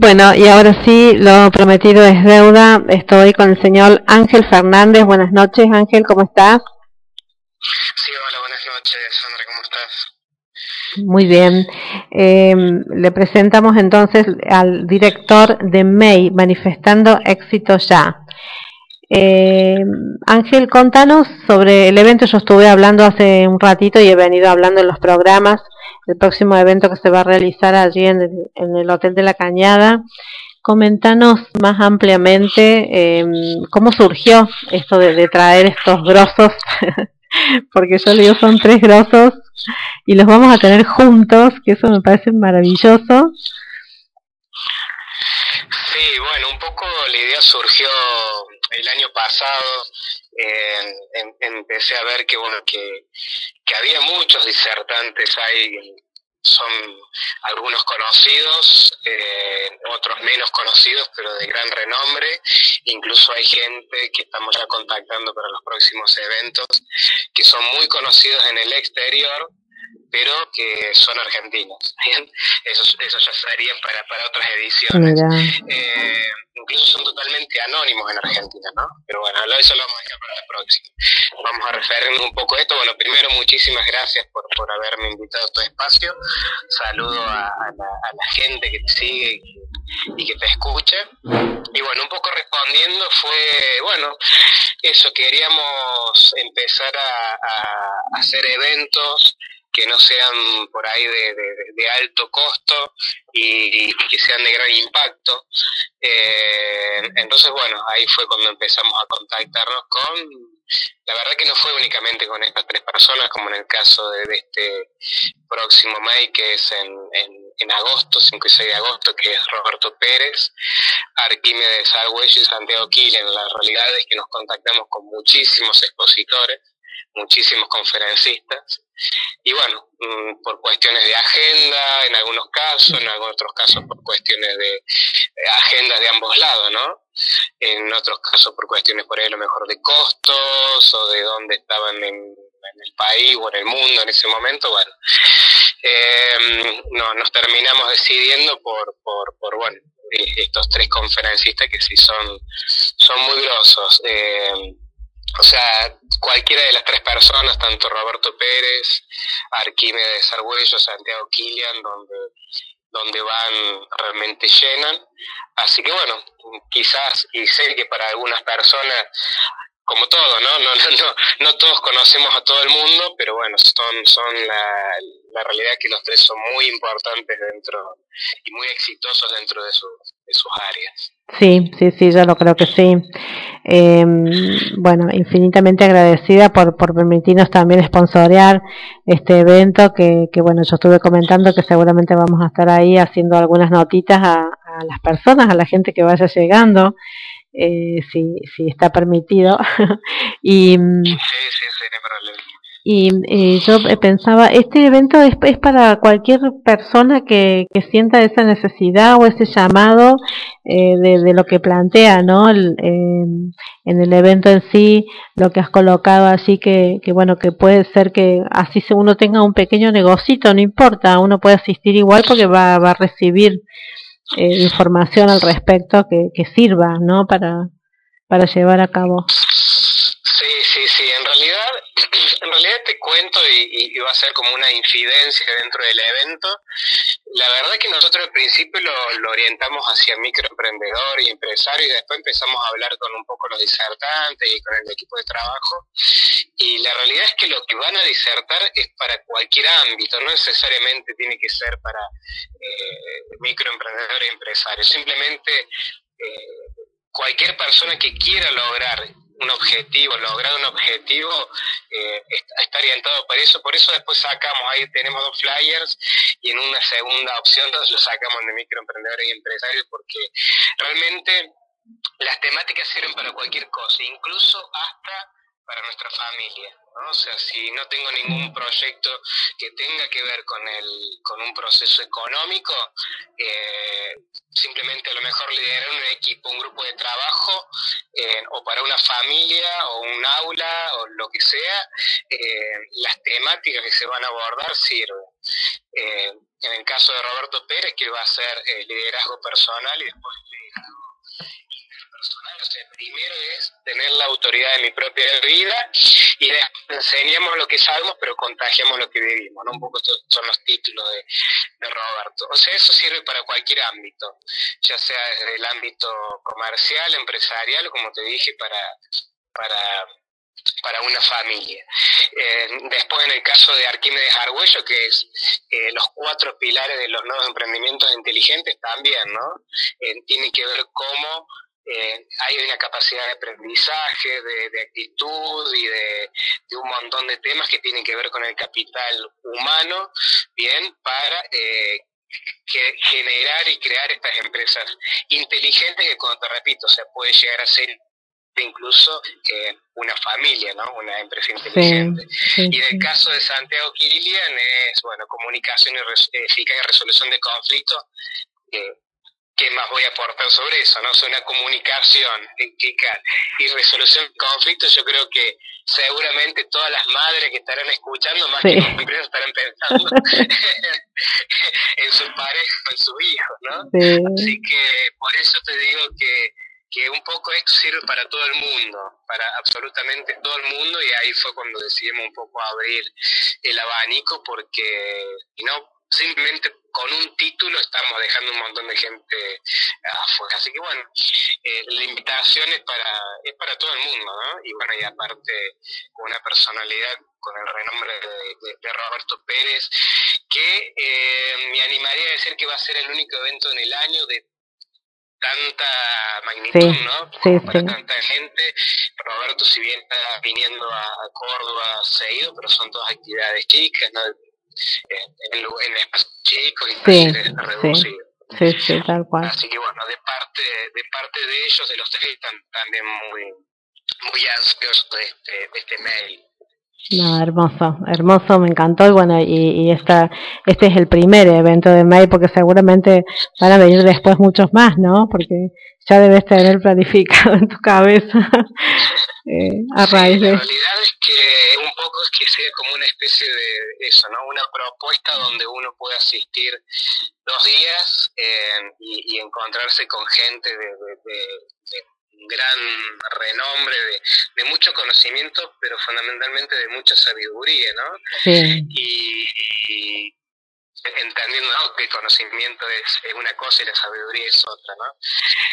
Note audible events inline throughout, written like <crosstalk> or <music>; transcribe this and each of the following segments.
Bueno, y ahora sí, lo prometido es deuda. Estoy con el señor Ángel Fernández. Buenas noches, Ángel, ¿cómo estás? Sí, hola, buenas noches, Sandra, ¿cómo estás? Muy bien. Eh, le presentamos entonces al director de MEI, Manifestando Éxito Ya. Eh, Ángel, contanos sobre el evento. Yo estuve hablando hace un ratito y he venido hablando en los programas. El próximo evento que se va a realizar allí en el, Hotel de la Cañada. Comentanos más ampliamente eh, cómo surgió esto de, traer estos grosos, <laughs> porque yo le digo son tres grosos y los vamos a tener juntos, que eso me parece maravilloso. Sí, bueno, un poco la idea surgió el año pasado. Empecé a ver que bueno que, que había muchos disertantes ahí son algunos conocidos, eh, otros menos conocidos, pero de gran renombre. Incluso hay gente que estamos ya contactando para los próximos eventos, que son muy conocidos en el exterior, pero que son argentinos. <laughs> Eso, eso ya sería para, para otras ediciones. Eh, incluso son totalmente anónimos en Argentina, ¿no? Pero bueno, eso lo vamos a dejar para la próxima. Vamos a referirnos un poco a esto. Bueno, primero, muchísimas gracias por, por haberme invitado a tu espacio. Saludo a, la, gente que te sigue y que, te escucha. Y bueno, un poco respondiendo fue, bueno, eso, queríamos empezar a, a hacer eventos que no sean por ahí de, de, alto costo y, que sean de gran impacto. Eh, entonces, bueno, ahí fue cuando empezamos a contactarnos con, la verdad que no fue únicamente con estas tres personas, como en el caso de, este próximo May, que es en, en, agosto, 5 y 6 de agosto, que es Roberto Pérez, Arquímedes Arguello y Santiago en La realidad es que nos contactamos con muchísimos expositores, muchísimos conferencistas, y bueno, mm, por cuestiones de agenda, en algunos casos, en algunos otros casos por cuestiones de, agendas de ambos lados, ¿no? En otros casos por cuestiones por ahí a lo mejor de costos o de dónde estaban en, el país o en el mundo en ese momento, bueno, eh, no, nos terminamos decidiendo por, por, por, bueno, estos tres conferencistas que sí son, son muy grosos. Eh, o sea, cualquiera de las tres personas, tanto Roberto Pérez, Arquímedes Argüello, Santiago Kilian, donde, donde van realmente llenan. Así que bueno, quizás, y sé que para algunas personas, como todo, ¿no? No, no, no, no todos conocemos a todo el mundo, pero bueno, son, son la, la realidad que los tres son muy importantes dentro y muy exitosos dentro de, de sus áreas. Sí, sí, sí, yo lo creo que sí. Eh, bueno, infinitamente agradecida por, por permitirnos también sponsorear este evento que, que, bueno, yo estuve comentando que seguramente vamos a estar ahí haciendo algunas notitas a, a las personas, a la gente que vaya llegando, eh, si, si está permitido. <laughs> y, sí, sí, sí, y yo pensaba, este evento es, para cualquier persona que, que, sienta esa necesidad o ese llamado eh, de, lo que plantea, ¿no? El, en el evento en sí, lo que has colocado así que, que bueno, que puede ser que así uno tenga un pequeño negocito, no importa, uno puede asistir igual porque va, va a recibir eh, información al respecto que, que sirva, ¿no? Para, para llevar a cabo. Sí, en realidad <clears throat> en realidad te cuento y, va a ser como una incidencia dentro del evento. La verdad que nosotros al principio lo, orientamos hacia microemprendedor y empresario y después empezamos a hablar con un poco los disertantes y con el equipo de trabajo. Y la realidad es que lo que van a disertar es para cualquier ámbito, no necesariamente tiene que ser para eh, microemprendedor y empresario. Simplemente eh, cualquier persona que quiera lograr un objetivo, lograr un objetivo, eh, está orientado por eso. Por eso después sacamos, ahí tenemos dos flyers y en una segunda opción <laughs> los sacamos de microemprendedores y empresarios porque realmente las temáticas sirven para cualquier cosa, incluso hasta para nuestra familia. O sea, si no tengo ningún proyecto que tenga que ver con, el, con un proceso económico, eh, simplemente a lo mejor liderar un equipo, un grupo de trabajo, eh, o para una familia, o un aula, o lo que sea, eh, las temáticas que se van a abordar sirven. En el caso de Roberto Pérez, que va a ser liderazgo personal y después liderazgo sea, primero es tener la autoridad de mi propia vida y enseñamos lo que sabemos, pero contagiamos lo que vivimos. ¿no? Un poco estos son los títulos de, de Roberto. O sea, eso sirve para cualquier ámbito, ya sea desde el ámbito comercial, empresarial, como te dije, para, para para una familia. Eh, después, en el caso de Arquímedes Argüello, que es eh, los cuatro pilares de los nuevos emprendimientos inteligentes, también, ¿no? Eh, tiene que ver cómo hay una capacidad de aprendizaje, de, actitud y de, un montón de temas que tienen que ver con el capital humano, bien, para generar y crear estas empresas inteligentes que, como te repito, se puede llegar a ser incluso eh, una familia, ¿no? Una empresa inteligente. y en el caso de Santiago Kilian es, bueno, comunicación y eficaz y resolución de conflictos. ¿Qué más voy a aportar sobre eso? ¿no? Es una comunicación y resolución de conflictos. Yo creo que seguramente todas las madres que estarán escuchando, más que las empresas, estarán pensando <laughs> en su pareja, en su hijo, ¿no? Así que por eso te digo que que un poco esto sirve para todo el mundo, para absolutamente todo el mundo, y ahí fue cuando decidimos un poco abrir el abanico, porque no simplemente con un título estamos dejando un montón de gente afuera. Así que bueno, eh, la invitación es para, es para todo el mundo, ¿no? Y bueno, y aparte una personalidad con el renombre de, Roberto Pérez, que eh, me animaría a decir que va a ser el único evento en el año de tanta magnitud, ¿no? Sí, para tanta gente. Roberto, si bien está viniendo a, Córdoba seguido, pero son todas actividades chicas, ¿no? En, en espacios chicos y sí, reducidos. Sí, sí, tal cual. Así que bueno, de parte de parte de ellos, de los tres, están también muy muy ansiosos de este, de este mail. No, hermoso, hermoso, me encantó y bueno, y, y esta, este es el primer evento de May porque seguramente van a venir después muchos más, ¿no? Porque ya debes tener planificado <laughs> en tu cabeza eh, a raíz de... La realidad es que un poco es que sea como una especie de eso, ¿no? Una propuesta donde uno puede asistir dos días eh, y, y, encontrarse con gente de, de gran renombre, de, mucho conocimiento, pero fundamentalmente de mucha sabiduría, ¿no? Sí. Y, entendiendo que el conocimiento es, una cosa y la sabiduría es otra, ¿no?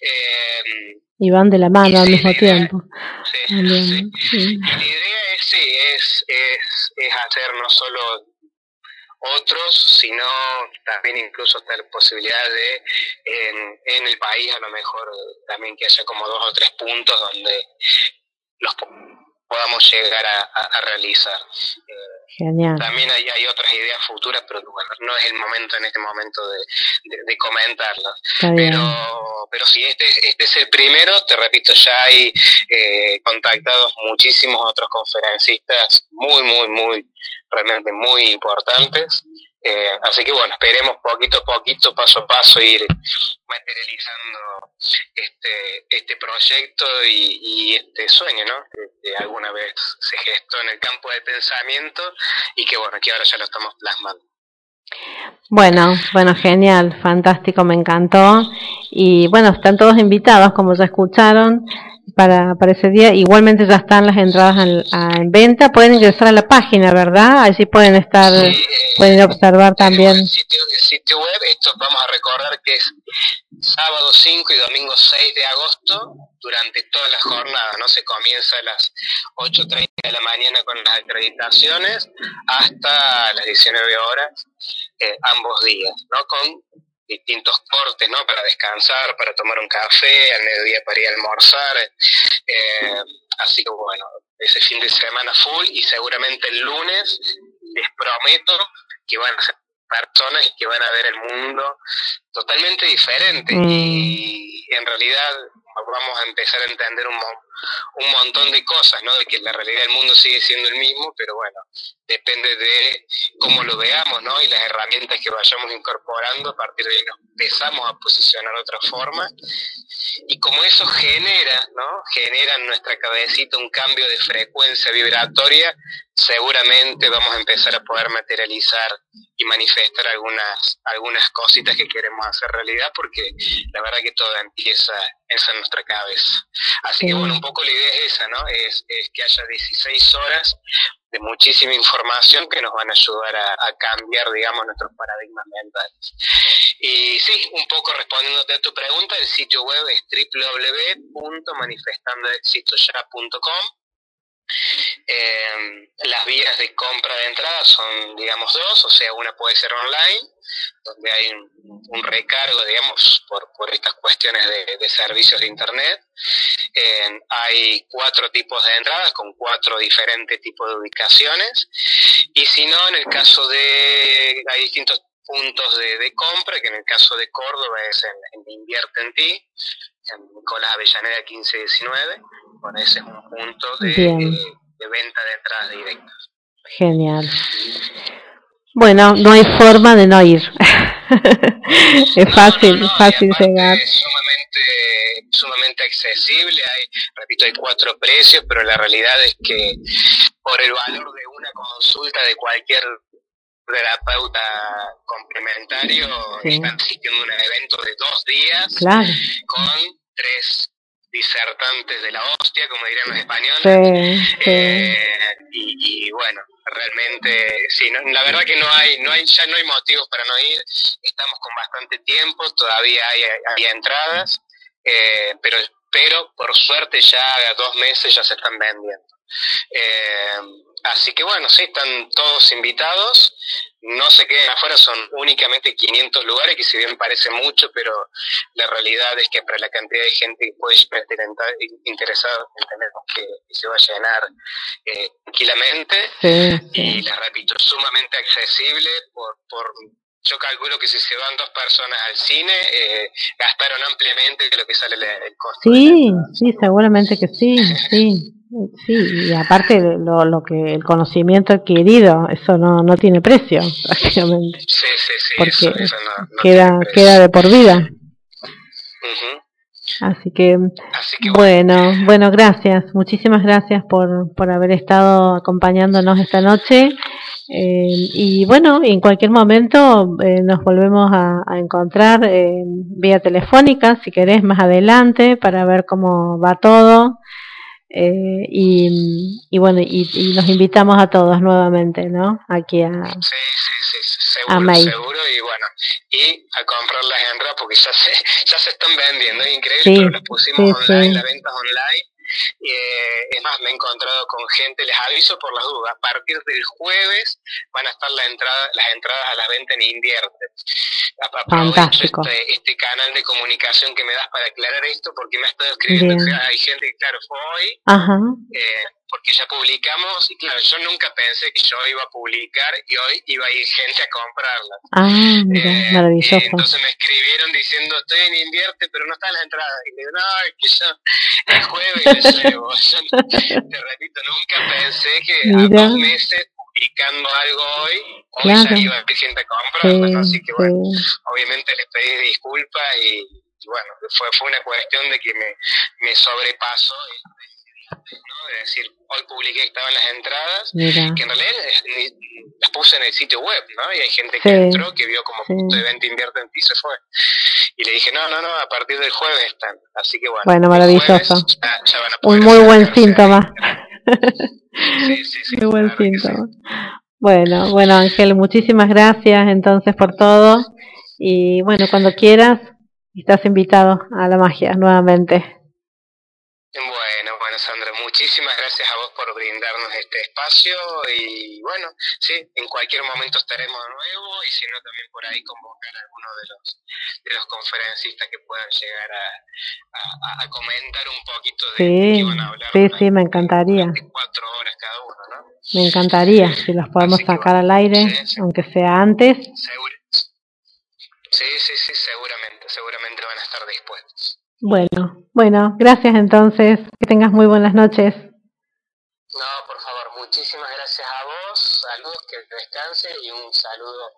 Eh, y van de la mano al mismo tiempo. Sí, sí. La idea es, sí, es, es, es hacer no solo otros, sino también incluso la posibilidad de en, en el país a lo mejor también que haya como dos o tres puntos donde los podamos llegar a, realizar. Genial. También hay, hay otras ideas futuras, pero bueno, no es el momento en este momento de, de, comentarlas. Pero, pero si este, este es el primero, te repito, ya hay eh, contactados muchísimos otros conferencistas muy, muy, muy realmente muy importantes. Eh, así que bueno, esperemos poquito a poquito, paso a paso, ir materializando este, este proyecto y, este sueño, ¿no? Que, alguna vez se gestó en el campo de pensamiento y que bueno, que ahora ya lo estamos plasmando. Bueno, bueno, genial, fantástico, me encantó. Y bueno, están todos invitados, como ya escucharon para, para ese día. Igualmente ya están las entradas en, venta. Pueden ingresar a la página, ¿verdad? Así pueden estar, pueden observar también. El sitio, web, esto vamos a recordar que es sábado 5 y domingo 6 de agosto durante toda la jornada, ¿no? Se comienza a las 8.30 de la mañana con las acreditaciones hasta las 19 horas, eh, ambos días, ¿no? Con distintos cortes, ¿no? Para descansar, para tomar un café, al mediodía para ir a almorzar. Eh, así que bueno, ese fin de semana full y seguramente el lunes les prometo que van a ser personas que van a ver el mundo totalmente diferente mm. y en realidad vamos a empezar a entender un, un montón de cosas, ¿no? De que la realidad del mundo sigue siendo el mismo, pero bueno, depende de cómo lo veamos, ¿no? Y las herramientas que vayamos incorporando, a partir de ahí nos empezamos a posicionar de otra forma. Y como eso genera, ¿no? Genera en nuestra cabecita un cambio de frecuencia vibratoria, seguramente vamos a empezar a poder materializar y manifestar algunas, algunas cositas que queremos hacer realidad, porque la verdad que todo empieza en nuestra cabeza. Así que bueno, un poco la idea es esa, ¿no? Es, es que haya 16 horas de muchísima información que nos van a ayudar a, cambiar, digamos, nuestros paradigmas mentales. Y sí, un poco respondiéndote a tu pregunta, el sitio web es www.manifestandoexitoya.com. Eh, las vías de compra de entrada son, digamos, dos, o sea, una puede ser online, donde hay un, recargo, digamos, por, estas cuestiones de, servicios de Internet. Eh, hay cuatro tipos de entradas con cuatro diferentes tipos de ubicaciones. Y si no, en el caso de, hay distintos puntos de, compra, que en el caso de Córdoba es en, Invierte en Ti, en Nicolás Avellaneda 1519. Bueno, ese es un punto de, de venta de entradas directas. Genial. Bueno, no hay forma de no ir. <laughs> es fácil, fácil llegar. Es sumamente, sumamente accesible. Hay, repito, hay cuatro precios, pero la realidad es que por el valor de una consulta de cualquier terapeuta complementario, están asistiendo a un evento de dos días con tres disertantes de la hostia, como dirían los españoles. Eh, y, y, bueno, realmente, sí, la verdad que no hay, no hay, ya no hay motivos para no ir, estamos con bastante tiempo, todavía hay, hay entradas, eh, pero, pero por suerte ya a dos meses ya se están vendiendo. Eh, así que bueno, sí, están todos invitados, no se queden afuera, son únicamente 500 lugares, que si bien parece mucho, pero la realidad es que para la cantidad de gente que puede estar interesado, entendemos que, se va a llenar eh, tranquilamente. Y les repito, sumamente accesible por, por yo calculo que si se van dos personas al cine, eh, gastaron ampliamente de lo que sale el costo. Sí, sí, seguramente que sí, sí. <laughs> Sí, y aparte lo, lo que el conocimiento adquirido, eso no, no tiene precio prácticamente. Sí, sí, sí. Porque queda, queda de por vida. Así que, bueno, bueno, gracias, muchísimas gracias por, por haber estado acompañándonos esta noche. Eh, y bueno, en cualquier momento eh, nos volvemos a, a encontrar eh, vía telefónica, si querés, más adelante, para ver cómo va todo. Eh, y, y, bueno, y, y, los invitamos a todos nuevamente, ¿no? Aquí a, sí, sí, sí, seguro, seguro, y bueno, y a comprar las entradas porque ya se, <laughs> ya se están vendiendo, es increíble, pero las pusimos online, las ventas online, eh, es más, me he encontrado con gente, les aviso por las dudas, a partir del jueves van a estar la entrada, las entradas a la venta en Invierte. Fantástico. Este, este, canal de comunicación que me das para aclarar esto, porque me ha estado escribiendo, que hay gente que, claro, fue hoy, Ajá. Eh, porque ya publicamos, y claro, yo nunca pensé que yo iba a publicar y hoy iba a ir gente a comprarlas. Ah, mira, eh, maravilloso. entonces me escribieron diciendo, estoy en Invierte, pero no están las entradas. Y le digo, no, es que yo el jueves me llevo. Yo, <laughs> te repito, nunca pensé que a dos meses publicando algo hoy, hoy ya iba a ir gente a comprarlas. así que bueno, obviamente les pedí disculpas y, bueno, fue, fue una cuestión de que me, me sobrepasó. De decir, hoy publiqué que estaban las entradas, que en realidad las puse en el sitio web, ¿no? Y hay gente que entró, que vio como punto de venta invierte en ti se fue. Y le dije, no, no, no, a partir del jueves están. Así que bueno. Bueno, maravilloso. Un muy buen síntoma. sí, sí, sí. Muy buen síntoma. Bueno, bueno, Ángel, muchísimas gracias entonces por todo. Y bueno, cuando quieras, estás invitado a la magia nuevamente. Bueno, Sandra, muchísimas gracias a vos por brindarnos este espacio y bueno, sí, en cualquier momento estaremos de nuevo y si no también por ahí convocar a alguno de los de los conferencistas que puedan llegar a, a, comentar un poquito de, sí, qué van a hablar. Sí, sí, me encantaría. Cuatro horas cada uno, ¿no? Me encantaría, si los podemos sacar al aire, aunque sea antes. Seguro. Sí, sí, sí, seguramente, seguramente van a estar dispuestos. Bueno, bueno, gracias entonces. Que tengas muy buenas noches. No, por favor, muchísimas gracias a vos. Saludos, que descanse y un saludo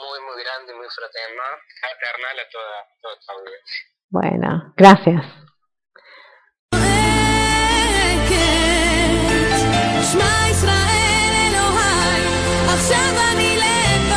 muy, muy grande, muy fraternal, fraternal a toda, toda tu audiencia. Bueno, gracias.